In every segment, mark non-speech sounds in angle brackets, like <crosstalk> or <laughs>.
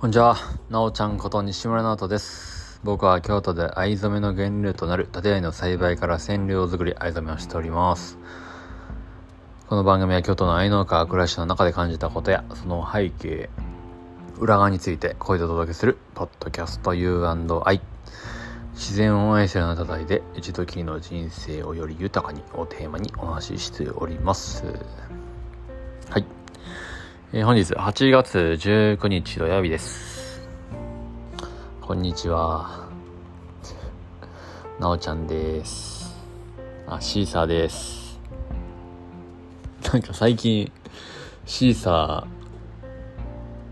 こんにちは。なおちゃんこと西村直人です。僕は京都で藍染めの原料となる建ての栽培から染料作り藍染めをしております。この番組は京都の藍農家暮らしの中で感じたことやその背景、裏側について声でお届けするポッドキャスト U&I 自然を愛するあなたたちで一度きりの人生をより豊かにをテーマにお話ししております。はい。えー本日8月19日土曜日です。こんにちは。なおちゃんです。あ、シーサーです。なんか最近、シーサ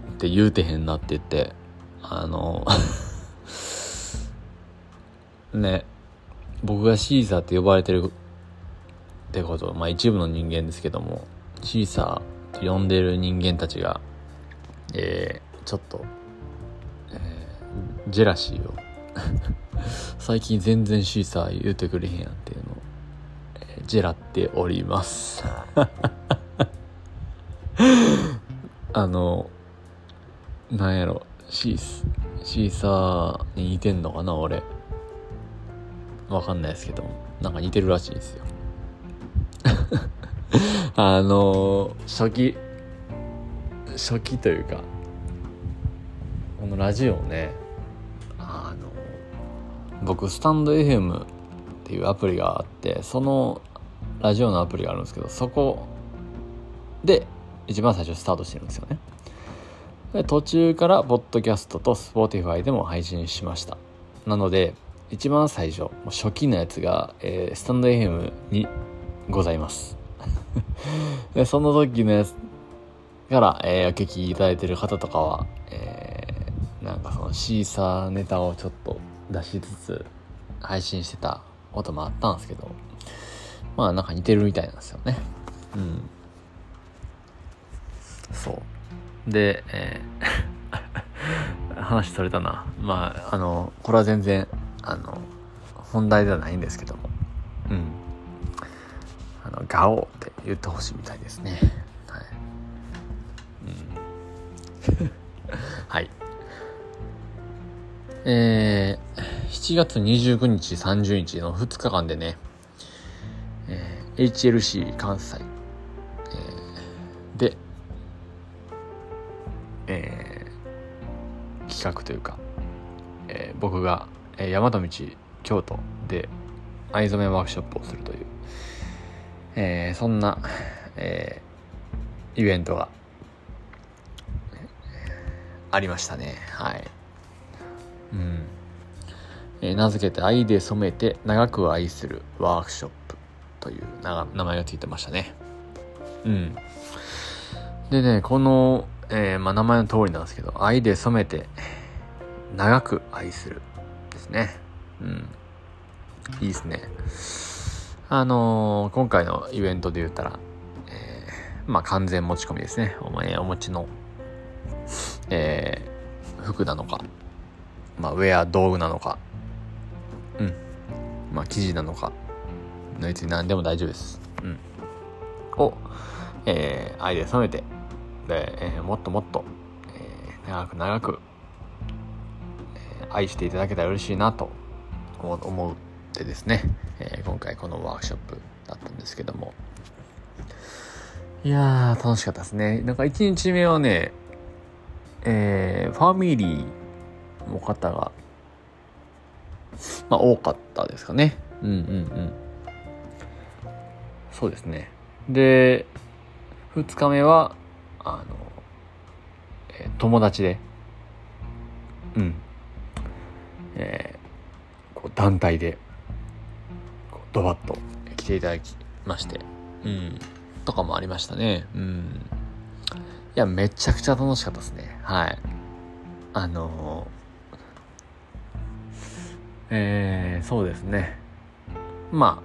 ーって言うてへんなって言って、あの、<laughs> ね、僕がシーサーって呼ばれてるってこと、まあ一部の人間ですけども、シーサーと呼んでる人間たちが、えー、ちょっと、えー、ジェラシーを、<laughs> 最近全然シーサー言うてくれへんやんっていうのを、えージェラっております。<laughs> あの、なんやろ、シース、シーサーに似てんのかな、俺。わかんないですけど、なんか似てるらしいですよ。<laughs> あの初期初期というかこのラジオをねあの僕スタンド FM っていうアプリがあってそのラジオのアプリがあるんですけどそこで一番最初スタートしてるんですよね。で途中からポッドキャストと Spotify でも配信しました。なので一番最初初期のやつが、えースタンド FM にございます。<laughs> でその時のやつから、えーお聞きいただいてる方とかは、えーなんかそのシーサーネタをちょっと出しつつ配信してたこともあったんですけどまあなんか似てるみたいなんですよね。うん。そう。で、えー <laughs> 話それたな。まああのこれは全然あの本題ではないんですけども。うん。あの、ガオって言ってほしいみたいですね。はい。うん。<laughs> はい。えー、7月29日、30日の2日間でね、えー HLC 関西、えーで、えー企画というか、えー僕が、えー大和道京都で藍染めワークショップをするというえーそんな、えーイベントがありましたね。はい。うん。えー名付けて愛で染めて長く愛するワークショップという名前がついてましたね。うん。でね、この、えーまあ、名前の通りなんですけど、愛で染めて長く愛するですね。うん。いいですね。あのー今回のイベントで言ったら、えーまあ完全持ち込みですね。お前お持ちの、えー服なのか、まあウェア道具なのか、うん。まあ生地なのか、別に何でも大丈夫です。うん。を、えー、愛で染めて、で、えーもっともっと、えー長く長く、えー愛していただけたら嬉しいなと思う思ってですね、えー今回このワークショップだったんですけども。いやー楽しかったですね。なんか1日目はねえーファミリーの方がまあ多かったですかね。うんうんうん。そうですね。で2日目はあの、えー友達でうん。えーこう団体でこうドバッと。来ていただきまして。うん。とかもありましたね。うん。いやめちゃくちゃ楽しかったですね。はい。あのーえー、そうですね。ま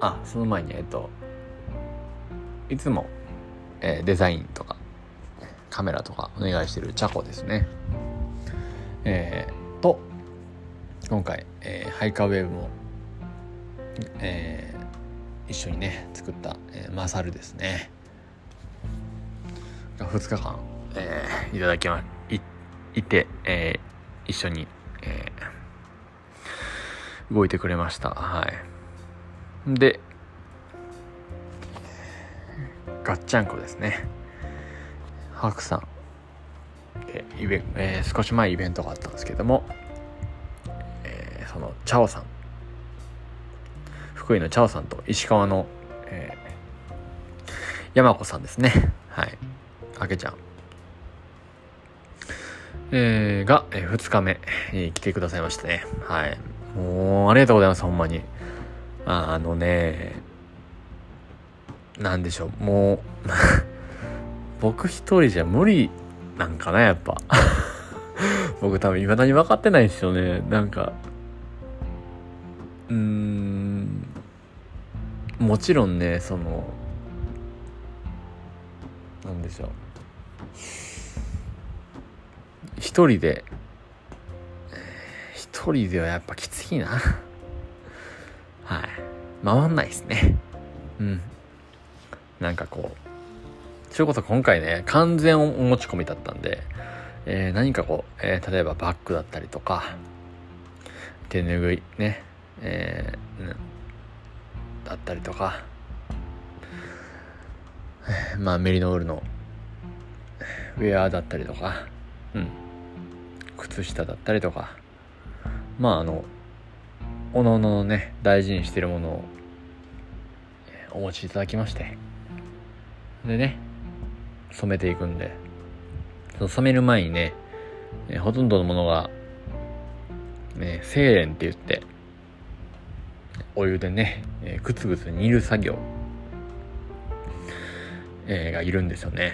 あ。あその前にえっといつも、えーデザインとかカメラとかお願いしてるチャコですね。えー、と今回、えーハイカーウェーブも、えー一緒にね作った、えーマサルですねが2日間えー、いただきま、い、いて、えー、一緒に、えー、動いてくれました。はい。で、ガッチャンコですね。ハクさん、えー、イベえー、少し前イベントがあったんですけども、チャオさん、福井のチャオさんと石川の、えー、山子さんですね。はい。あけちゃん。えー、が、えー、2日目、えー、来てくださいましたね。はい。もう、ありがとうございます、ほんまに。ああのね、なんでしょう、もう <laughs> 僕一人じゃ無理なんかな、やっぱ。僕多分未だに分かってないですよね。なんか、うーん、もちろんね、その、なんでしょう。一人で、一人ではやっぱきついな。はい。回んないですね。うん。なんかこう、それこそ今回ね、完全お持ち込みだったんで、えー、何かこう、えー、例えばバッグだったりとか、手ぬぐいね、えー、だったりとか、<laughs> まあメリノールのウェアだったりとか、うん、靴下だったりとか、まああの、おのおののね、大事にしてるものをお持ちいただきまして、でね、染めていくんで、その染める前にね、ほとんどのものが、ね、精錬って言って、お湯でね、えー、グツグツ煮る作業、えー、がいるんですよね。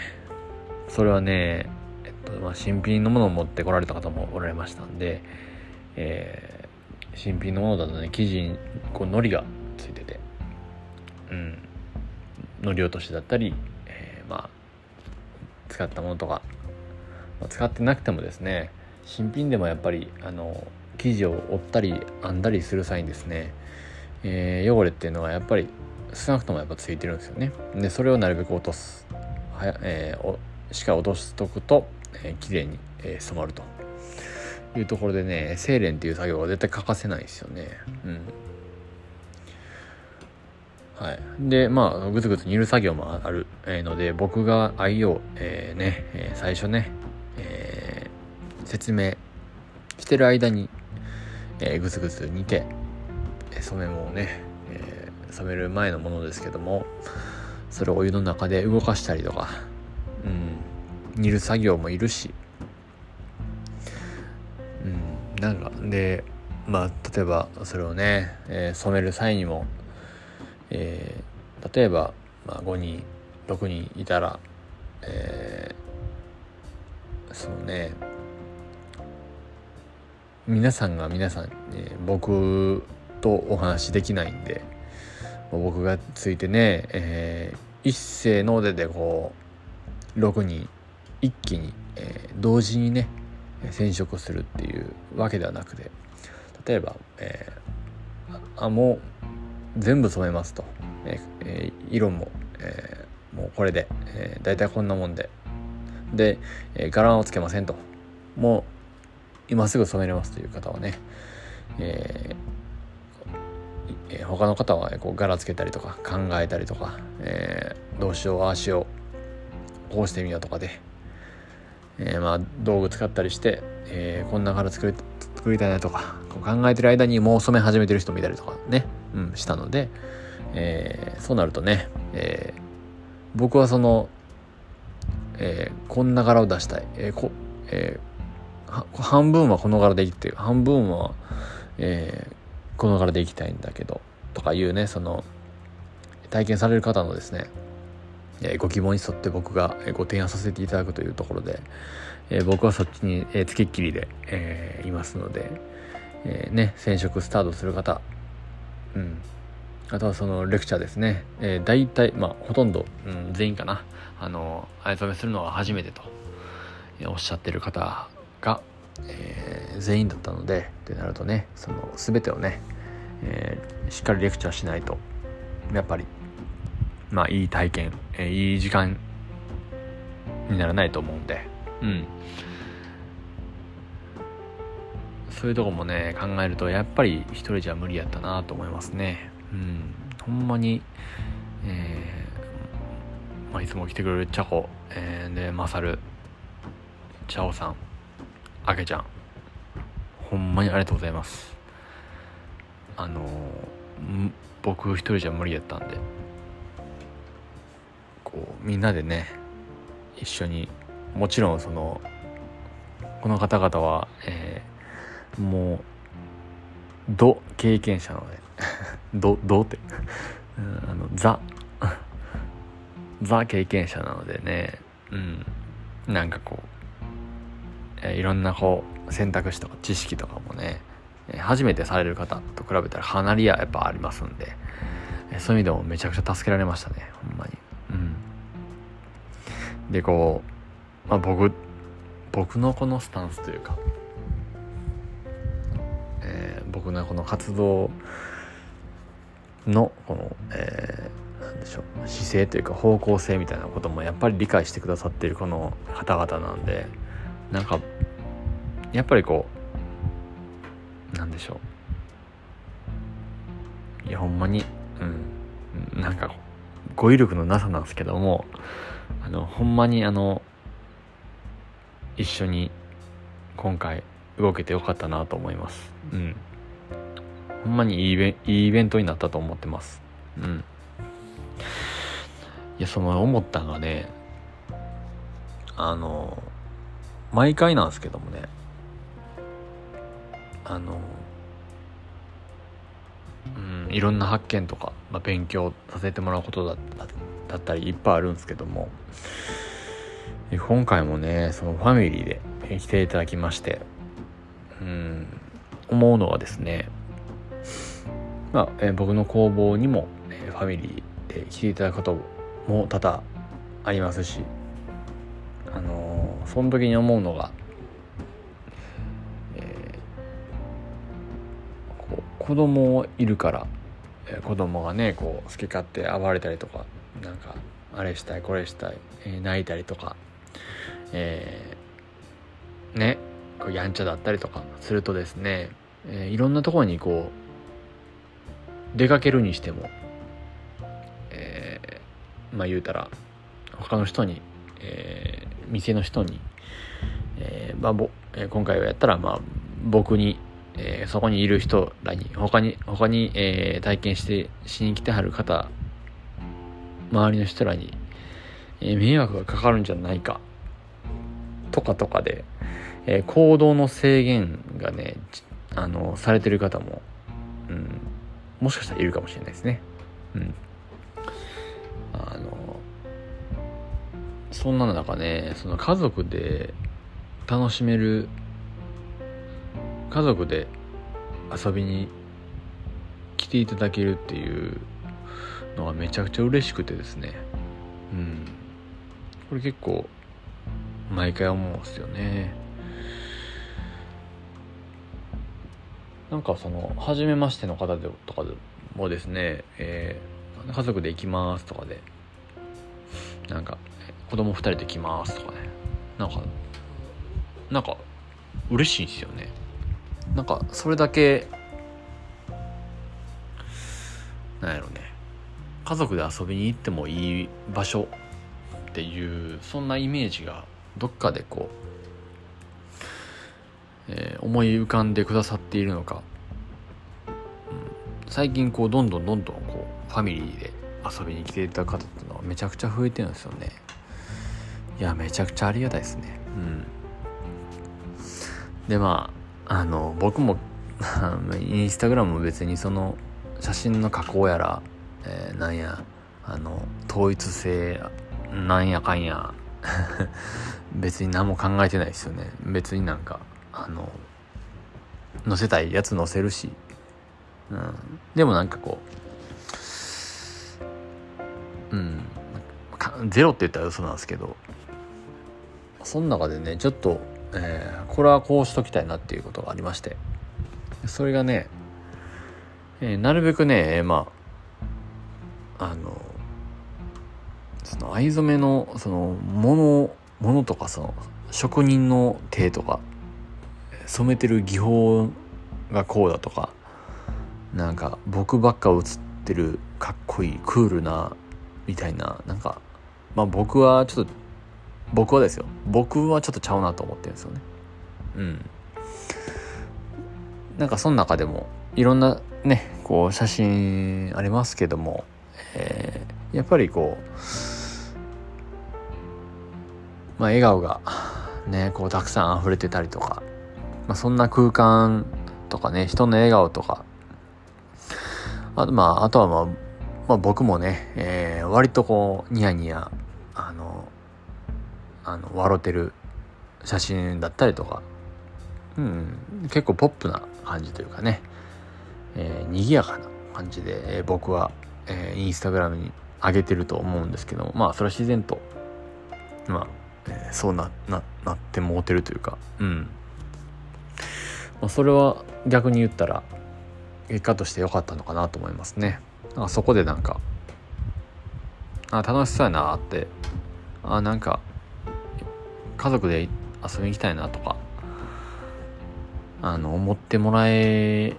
それはね、えっと、まあ、新品のものを持ってこられた方もおられましたんで、えー、新品のものだとね、生地にこう、海苔がついてて、うん、海苔落としだったりえ、まあ、使ったものとか、まあ、使ってなくてもですね新品でもやっぱりあの生地を折ったり編んだりする際にですね、えー、汚れっていうのはやっぱり少なくともやっぱついてるんですよね。でそれをなるべく落とす。はや、えー、しっかり落としとくと、えー、綺麗に、えー、染まると。いうところでね精錬っていう作業は絶対欠かせないですよね。うん。はい。で、まあ、ぐつぐつ煮る作業もあるので、僕が愛用、えー、ね、えー、最初ね、えー、説明してる間に、えー、ぐつぐつ煮て、染め物をね、えー、染める前のものですけども、それをお湯の中で動かしたりとか、うん、煮る作業もいるし、うん、なんか、で、まあ、例えばそれをね、えー、染める際にも、えー、例えば、まあ、5人6人いたら、えー、そのね皆さんが皆さん、ね、僕とお話できないんで僕がついてね、えー、一斉の腕でこう6人一気に、えー、同時にね染色するっていうわけではなくて例えば、えー、あもう全部染めますと、えー、色も、えー、もうこれで、えー、大体こんなもんで。で、えー、柄をつけませんと。もう今すぐ染めれますという方はね、えー、他の方はこう柄つけたりとか考えたりとか、えー、どうしようああしようこうしてみようとかで、えー、まあ道具使ったりして、え、こんな柄作り作りたいなとかこう考えてる間にもう染め始めてる人もいたりとかねうん、したので、え、そうなるとね、え、僕はその、え、こんな柄を出したい、えーこえー、半分はこの柄でいいっていう。半分は、え、この柄でいきたいんだけどとかいうねその体験される方のですね、え、ご希望に沿って僕がご提案させていただくというところで、え、僕はそっちに、えー、つきっきりで、え、いますので、え、ね染色スタートする方うん、あとはそのレクチャーですね、えー、大体まあほとんど、うん、全員かな。あの藍染めするのは初めてと、おっしゃってる方が、えー、全員だったのでってなるとねその全てをね、えー、しっかりレクチャーしないとやっぱりまあいい体験、えー、いい時間にならないと思うんで。うん。そういうとこもね考えるとやっぱり一人じゃ無理やったなと思いますね。うん。ほんまにえー、まあ、いつも来てくれるチャコ、えー、でマサルチャオさんあけちゃん。ほんまにありがとうございます。あの、僕一人じゃ無理やったんで。こうみんなでね一緒にもちろんそのこの方々は、えー、もうど経験者なので <laughs> どどって。あのザザ経験者なのでね。うん。なんかこう、えー、いろんなこう選択肢とか知識とかもね初めてされる方と比べたらかなりややっぱありますんでえそういう意味でもめちゃくちゃ助けられましたねほんまに。うん。でこう、まあ、僕僕のこのスタンスというか、えー、僕のこの活動のこの、えー、でしょう姿勢というか方向性みたいなこともやっぱり理解してくださっているこの方々なんでなんかやっぱりこうなんでしょう。いやほんまにうん。なんか語彙力のなさなんですけどもあのほんまにあの一緒に今回動けてよかったなと思います。うん。ほんまにいいイベいいイベントになったと思ってます。うん。いやその思ったのがねあの毎回なんですけどもね。あのうんいろんな発見とか、まあ、勉強させてもらうことだっただったりいっぱいあるんですけども。今回もねそのファミリーで来ていただきましてうん思うのはですねまあ、え僕の工房にも、えファミリーで来ていただくことも多々ありますし、その時に思うのが、えー、こう子供いるから、えー、子供がねこう好き勝手暴れたりとかなんかあれしたいこれしたい、えー、泣いたりとか、えー、ねこうやんちゃだったりとかするとですね、えー、いろんなところにこう出かけるにしても、えー、まあ言うたら他の人に、えー、店の人に、えーまあぼえー、今回はやったらまあ僕に、えー、そこにいる人らに他に他に、えー、体験してしに来てはる方周りの人らに、えー、迷惑がかかるんじゃないかとかとかで、えー、行動の制限がねあのされてる方も、うん、もしかしたらいるかもしれないですね。うん、あのそんな中ねその家族で楽しめる家族で遊びに来ていただけるっていうのがめちゃくちゃ嬉しくてですね。うん。これ結構毎回思うんですよね。なんかその初めましての方でとかでもですね、えー、家族で行きますとかでなんか子供2人で来ますとかね。なんかなんか嬉しいんですよね。なんかそれだけなんやろね。家族で遊びに行ってもいい場所っていうそんなイメージがどっかでこう、えー、思い浮かんでくださっているのか、うん、最近こうどんどんどんどんこうファミリーで遊びに来ていた方っていうのはめちゃくちゃ増えてるんですよね。いやめちゃくちゃありがたいですね。うん。でまああの僕も <laughs> インスタグラムも別にその写真の加工やらえー、なんやあの統一性なんやかんや <laughs> 別に何も考えてないですよね。別になんかあの載せたいやつ載せるし、うん、でもなんかこうゼロって言ったら嘘なんですけど。その中でねちょっと、えー、これはこうしときたいなっていうことがありまして。それがね、えー、なるべくねえまああのその藍染めのそのものものとかその職人の手とか染めてる技法がこうだとかなんか僕ばっか写ってるかっこいいクールなみたいななんかまあ僕はちょっと僕はですよ。僕はちょっとちゃうなと思ってるんですよね。うん。なんかその中でもいろんなねこう写真ありますけども、えー、やっぱりこうまあ笑顔がねこうたくさん溢れてたりとか、まあ、そんな空間とかね人の笑顔とか。あとまああとはまあ、まあ、僕もね、えー、割とこうニヤニヤあのあの笑ってる写真だったりとか。うん、結構ポップな感じというかね、えー、賑やかな感じで、えー、僕は、えー、インスタグラムに上げてると思うんですけどまあそれは自然とまあ、えー、そうなななってもうてるというか。うん。まあ、それは逆に言ったら結果として良かったのかなと思いますね。そこでなんかあ楽しそうやなって。あなんか家族で遊びに行きたいなとかあの思ってもらえ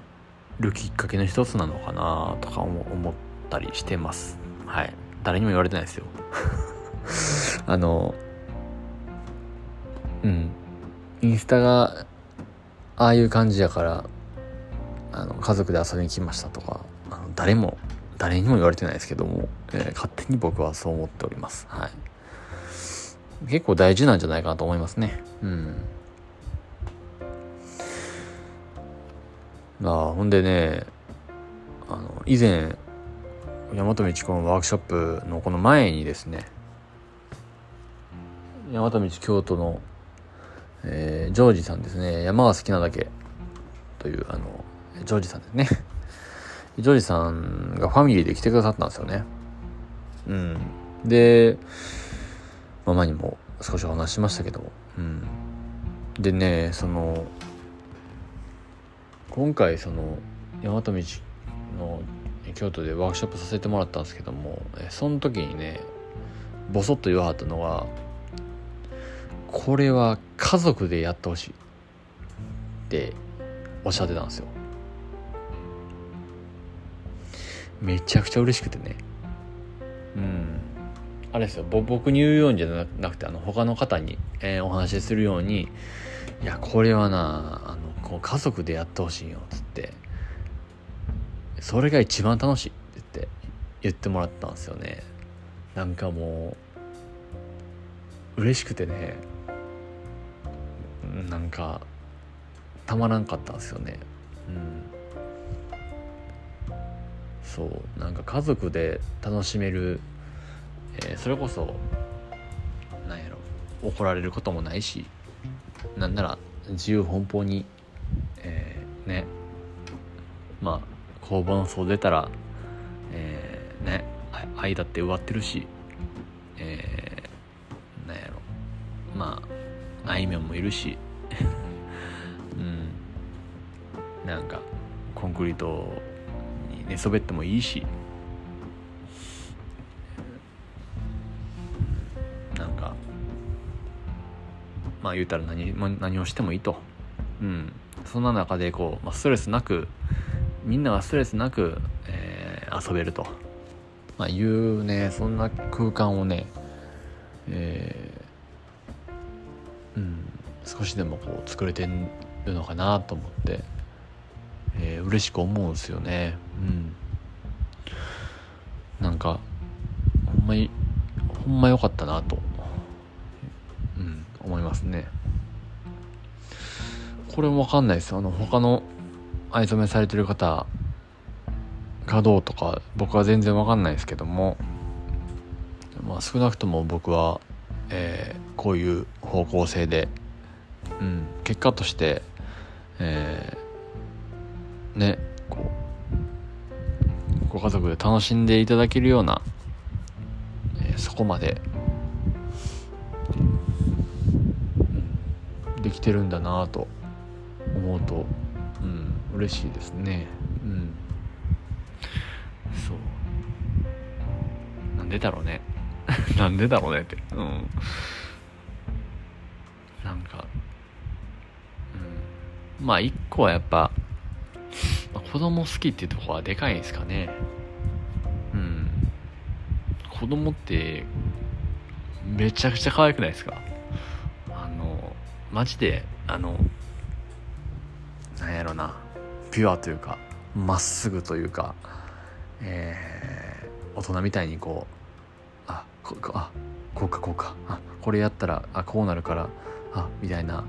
るきっかけの一つなのかなとか思ったりしてます。はい。誰にも言われてないですよ。<laughs> あのうん。インスタがああいう感じやからあの家族で遊びに来ましたとかあの誰も誰にも言われてないですけども、えー、勝手に僕はそう思っております。はい。結構大事なんじゃないかなと思いますね。うん。あほんでねあの以前大和道子のワークショップのこの前にですね大和道京都の、えー、ジョージさんですね。山が好きなだけというあのジョージさんですねジョージさんがファミリーで来てくださったんですよね。うんでママにも少しお話しましたけどうん。でねその今回その大和道の京都でワークショップさせてもらったんですけどもその時にねボソッと言わはったのがこれは家族でやってほしいっておっしゃってたんですよ。めちゃくちゃ嬉しくてね。うん。あれですよ。僕に言うようにじゃなくてあの他の方に、えー、お話しするようにいやこれはなあのこう家族でやってほしいよっつってそれが一番楽しいって言って言ってもらったんですよね。なんかもう嬉しくてねなんかたまらんかったんですよね。うん。そうなんか家族で楽しめる、えー、それこそなんやろ怒られることもないしなんなら自由奔放にえー、ねまあ工房の層出たら、えー、ね愛だって植わってるし、えー、なんやろまああいみょんもいるし <laughs> うんなんかコンクリート寝そべってもいいし。なんかまあ言うたら何何をしてもいいと。うん。そんな中でこう、まあ、ストレスなくみんながストレスなく、えー、遊べると、まあ、いうねそんな空間をね、えー、うん、少しでもこう作れてるのかなと思って、えー、嬉しく思うんですよね。うん。なんかほんまにほんま良かったなと、うん、思いますね。これもわかんないです。あの、他の藍染めされてる方がどうとか、僕は全然わかんないですけども、まあ少なくとも僕は、えー、こういう方向性で、うん、結果として、えー、ね、こう、ご家族で楽しんでいただけるような、えー、そこまで、できてるんだなと思うとうん嬉しいですね。うん。そう。なんでだろうね。<laughs> なんでだろうねって。うん。なんかうん。まあ一個はやっぱ、子供好きっていうところはでかいんですかね。うん。子供ってめちゃくちゃ可愛くないですか？あのマジであのなんやろな。ピュアというかまっすぐというかえー、大人みたいにこうあこあこうかこうか。あこれやったらあこうなるからあみたいな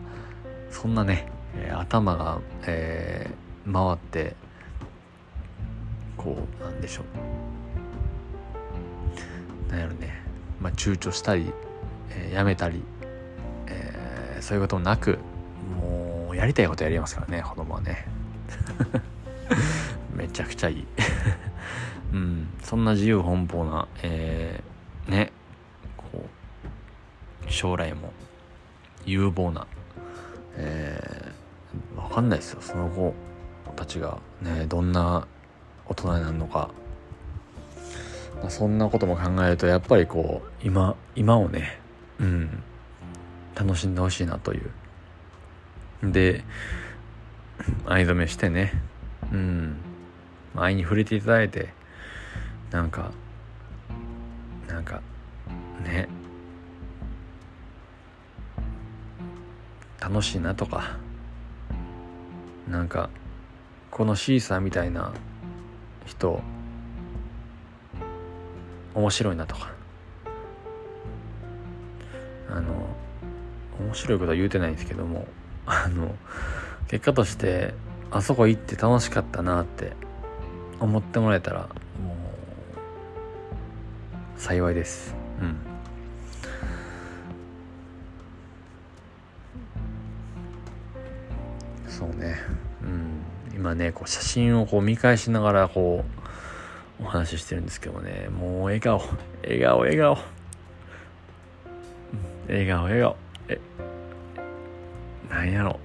そんなね、え、頭が、えー、回ってこうなんでしょう。なんやろね。まあ躊躇したり、えー、やめたり、えー、そういうこともなくもうやりたいことやりますからね子供はね。<laughs> めちゃくちゃいい。<laughs> うん。そんな自由奔放なえー、ねこう将来も有望なえー、わかんないですよ。その子たちがねどんな大人になるのか。まあそんなことも考えるとやっぱりこう今今をねうん楽しんでほしいなという。で藍染めしてねうん愛に触れていただいてなんかなんかね楽しいなとかなんかこのシーサーみたいな人面白いなとか。あの面白いことは言うてないんですけどもあの結果としてあそこ行って楽しかったなって思ってもらえたらもう幸いです。うん。そうね。今ねこう写真をこう見返しながらこうお話ししてるんですけどねもう笑顔笑顔笑顔。笑顔笑顔。えなんやろ。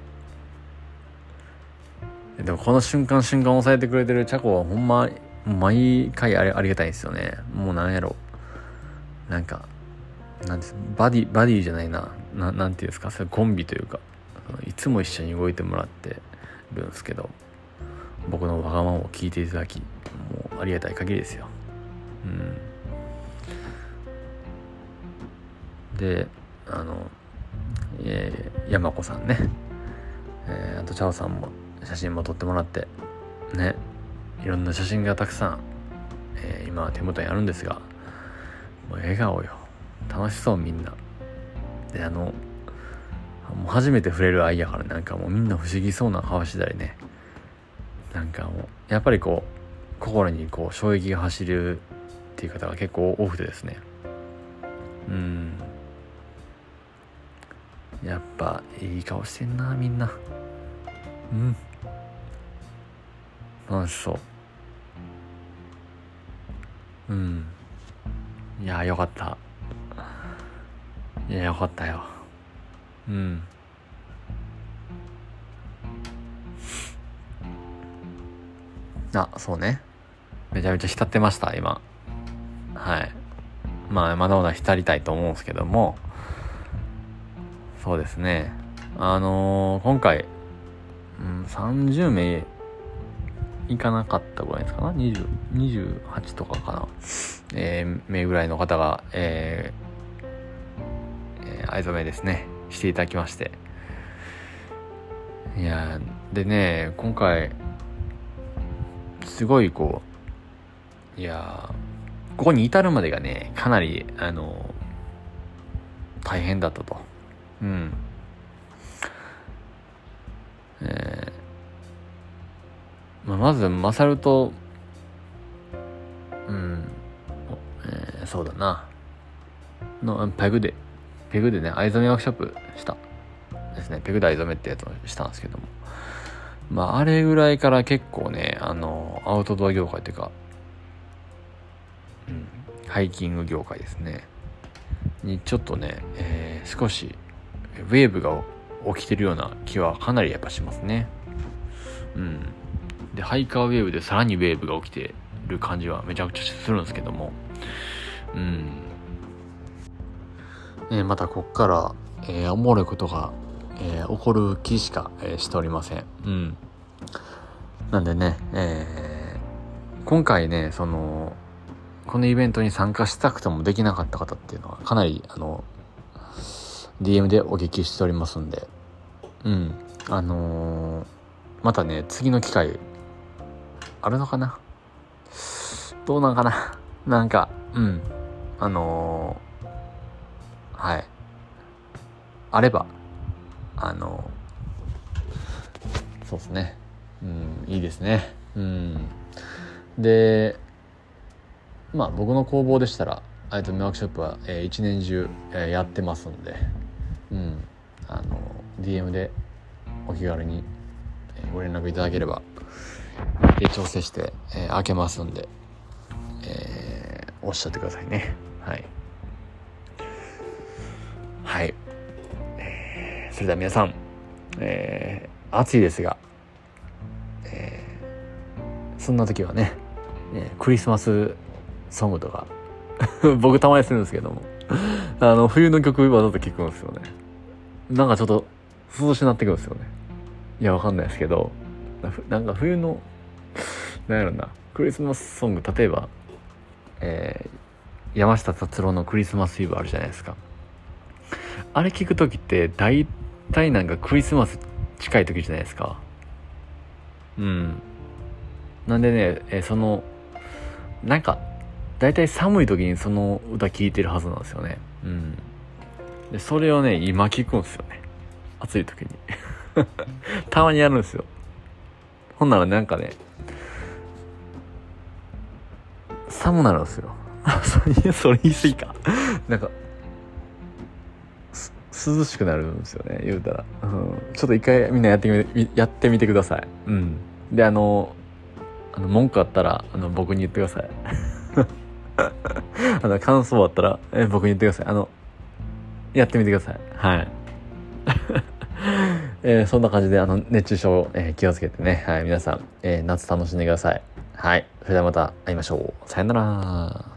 でもこの瞬間瞬間抑えてくれてるチャコはほんま毎回ありありがたいですよね。もうなんやろ。なんかなんですバディバディじゃないな。ななんていうんですか。それコンビというかいつも一緒に動いてもらってるんですけど。僕のわがままを聞いていただきもうありがたい限りですよ。うん。であの、えー、山子さんね、えー、あとチャオさんも写真も撮ってもらってね。いろんな写真がたくさん、えー、今は手元にあるんですがもう笑顔よ。楽しそうみんな。であのもう初めて触れる愛やからなんかもうみんな不思議そうな顔してたりね。なんかもうやっぱりこう心にこう衝撃が走るっていう方が結構多くてですね。うん。やっぱいい顔してんなみんな。うん。楽しそう。うん。いやよかった。いやよかったよ。うん。あそうね。めちゃめちゃ浸ってました今。はい。まあまだまだ浸りたいと思うんですけども。そうですね。あのー、今回、うん、30名いかなかったぐらいですかな？20 28とかかな、えー、名ぐらいの方が、えーえー、藍染めですね。していただきまして。いやでね今回すごいこういやここに至るまでがねかなりあの大変だったと。うん。えーまあ、まずマサルとうん。えー、そうだな。のペグでペグでね藍染めワークショップした。ですねペグで藍染めってやつをしたんですけども。まああれぐらいから結構ねあのアウトドア業界っていうかうんハイキング業界ですね。にちょっとね、えー、少しウェーブが起きてるような気はかなりやっぱしますね。うん。でハイカーウェーブでさらにウェーブが起きてる感じはめちゃくちゃするんですけども。うん、えー、またこっからえー、おもろいことが、えー、起こる気しか、えー、しておりません。うん。なんでね、えー、今回ね、その、このイベントに参加したくてもできなかった方っていうのはかなり、あの、DM でお聞きしておりますんで、うん。あのー、またね、次の機会、あるのかな？どうなんかな？なんか、うん。あのー、はい。あれば、あの、そうですね。うん、いいですね。うん。で、まあ僕の工房でしたら、あいとワークショップは、えー、一年中、えー、やってますんで、うん、あの DM でお気軽にご連絡いただければで調整して、えー、開けますんで、えー、おっしゃってくださいねはいはい、それでは皆さん、えー、暑いですが、えー、そんな時はね、ね、クリスマスソングとか <laughs> 僕たまにするんですけどもあの冬の曲わざと聴くんですよね。なんかちょっと涼しくなってくるんですよね。いやわかんないですけどなんか冬のなんやろなクリスマスソング例えばえー、山下達郎のクリスマスイブあるじゃないですか。あれ聞く時って大体なんかクリスマス近い時じゃないですか。うん。なんでね、えー、そのなんか大体寒い時にその歌聴いてるはずなんですよね。うん。でそれをね今聞くんですよね。暑い時に。<laughs> たまにやるんですよ。ほんならなんかね寒なるんですよ。<laughs> それ言い過ぎか。なんか、涼しくなるんですよね、言うたら。うん。ちょっと一回みんなやってみ、やってみてください。うん。で、あの、あの、文句あったら、あの、僕に言ってください。<laughs> あの、感想あったら、え、僕に言ってください。あの、やってみてください。はい。<laughs> えー、そんな感じで、あの、熱中症、えー、気をつけてね、はい、皆さん、えー、夏楽しんでください。はい。それではまた会いましょう。さよなら。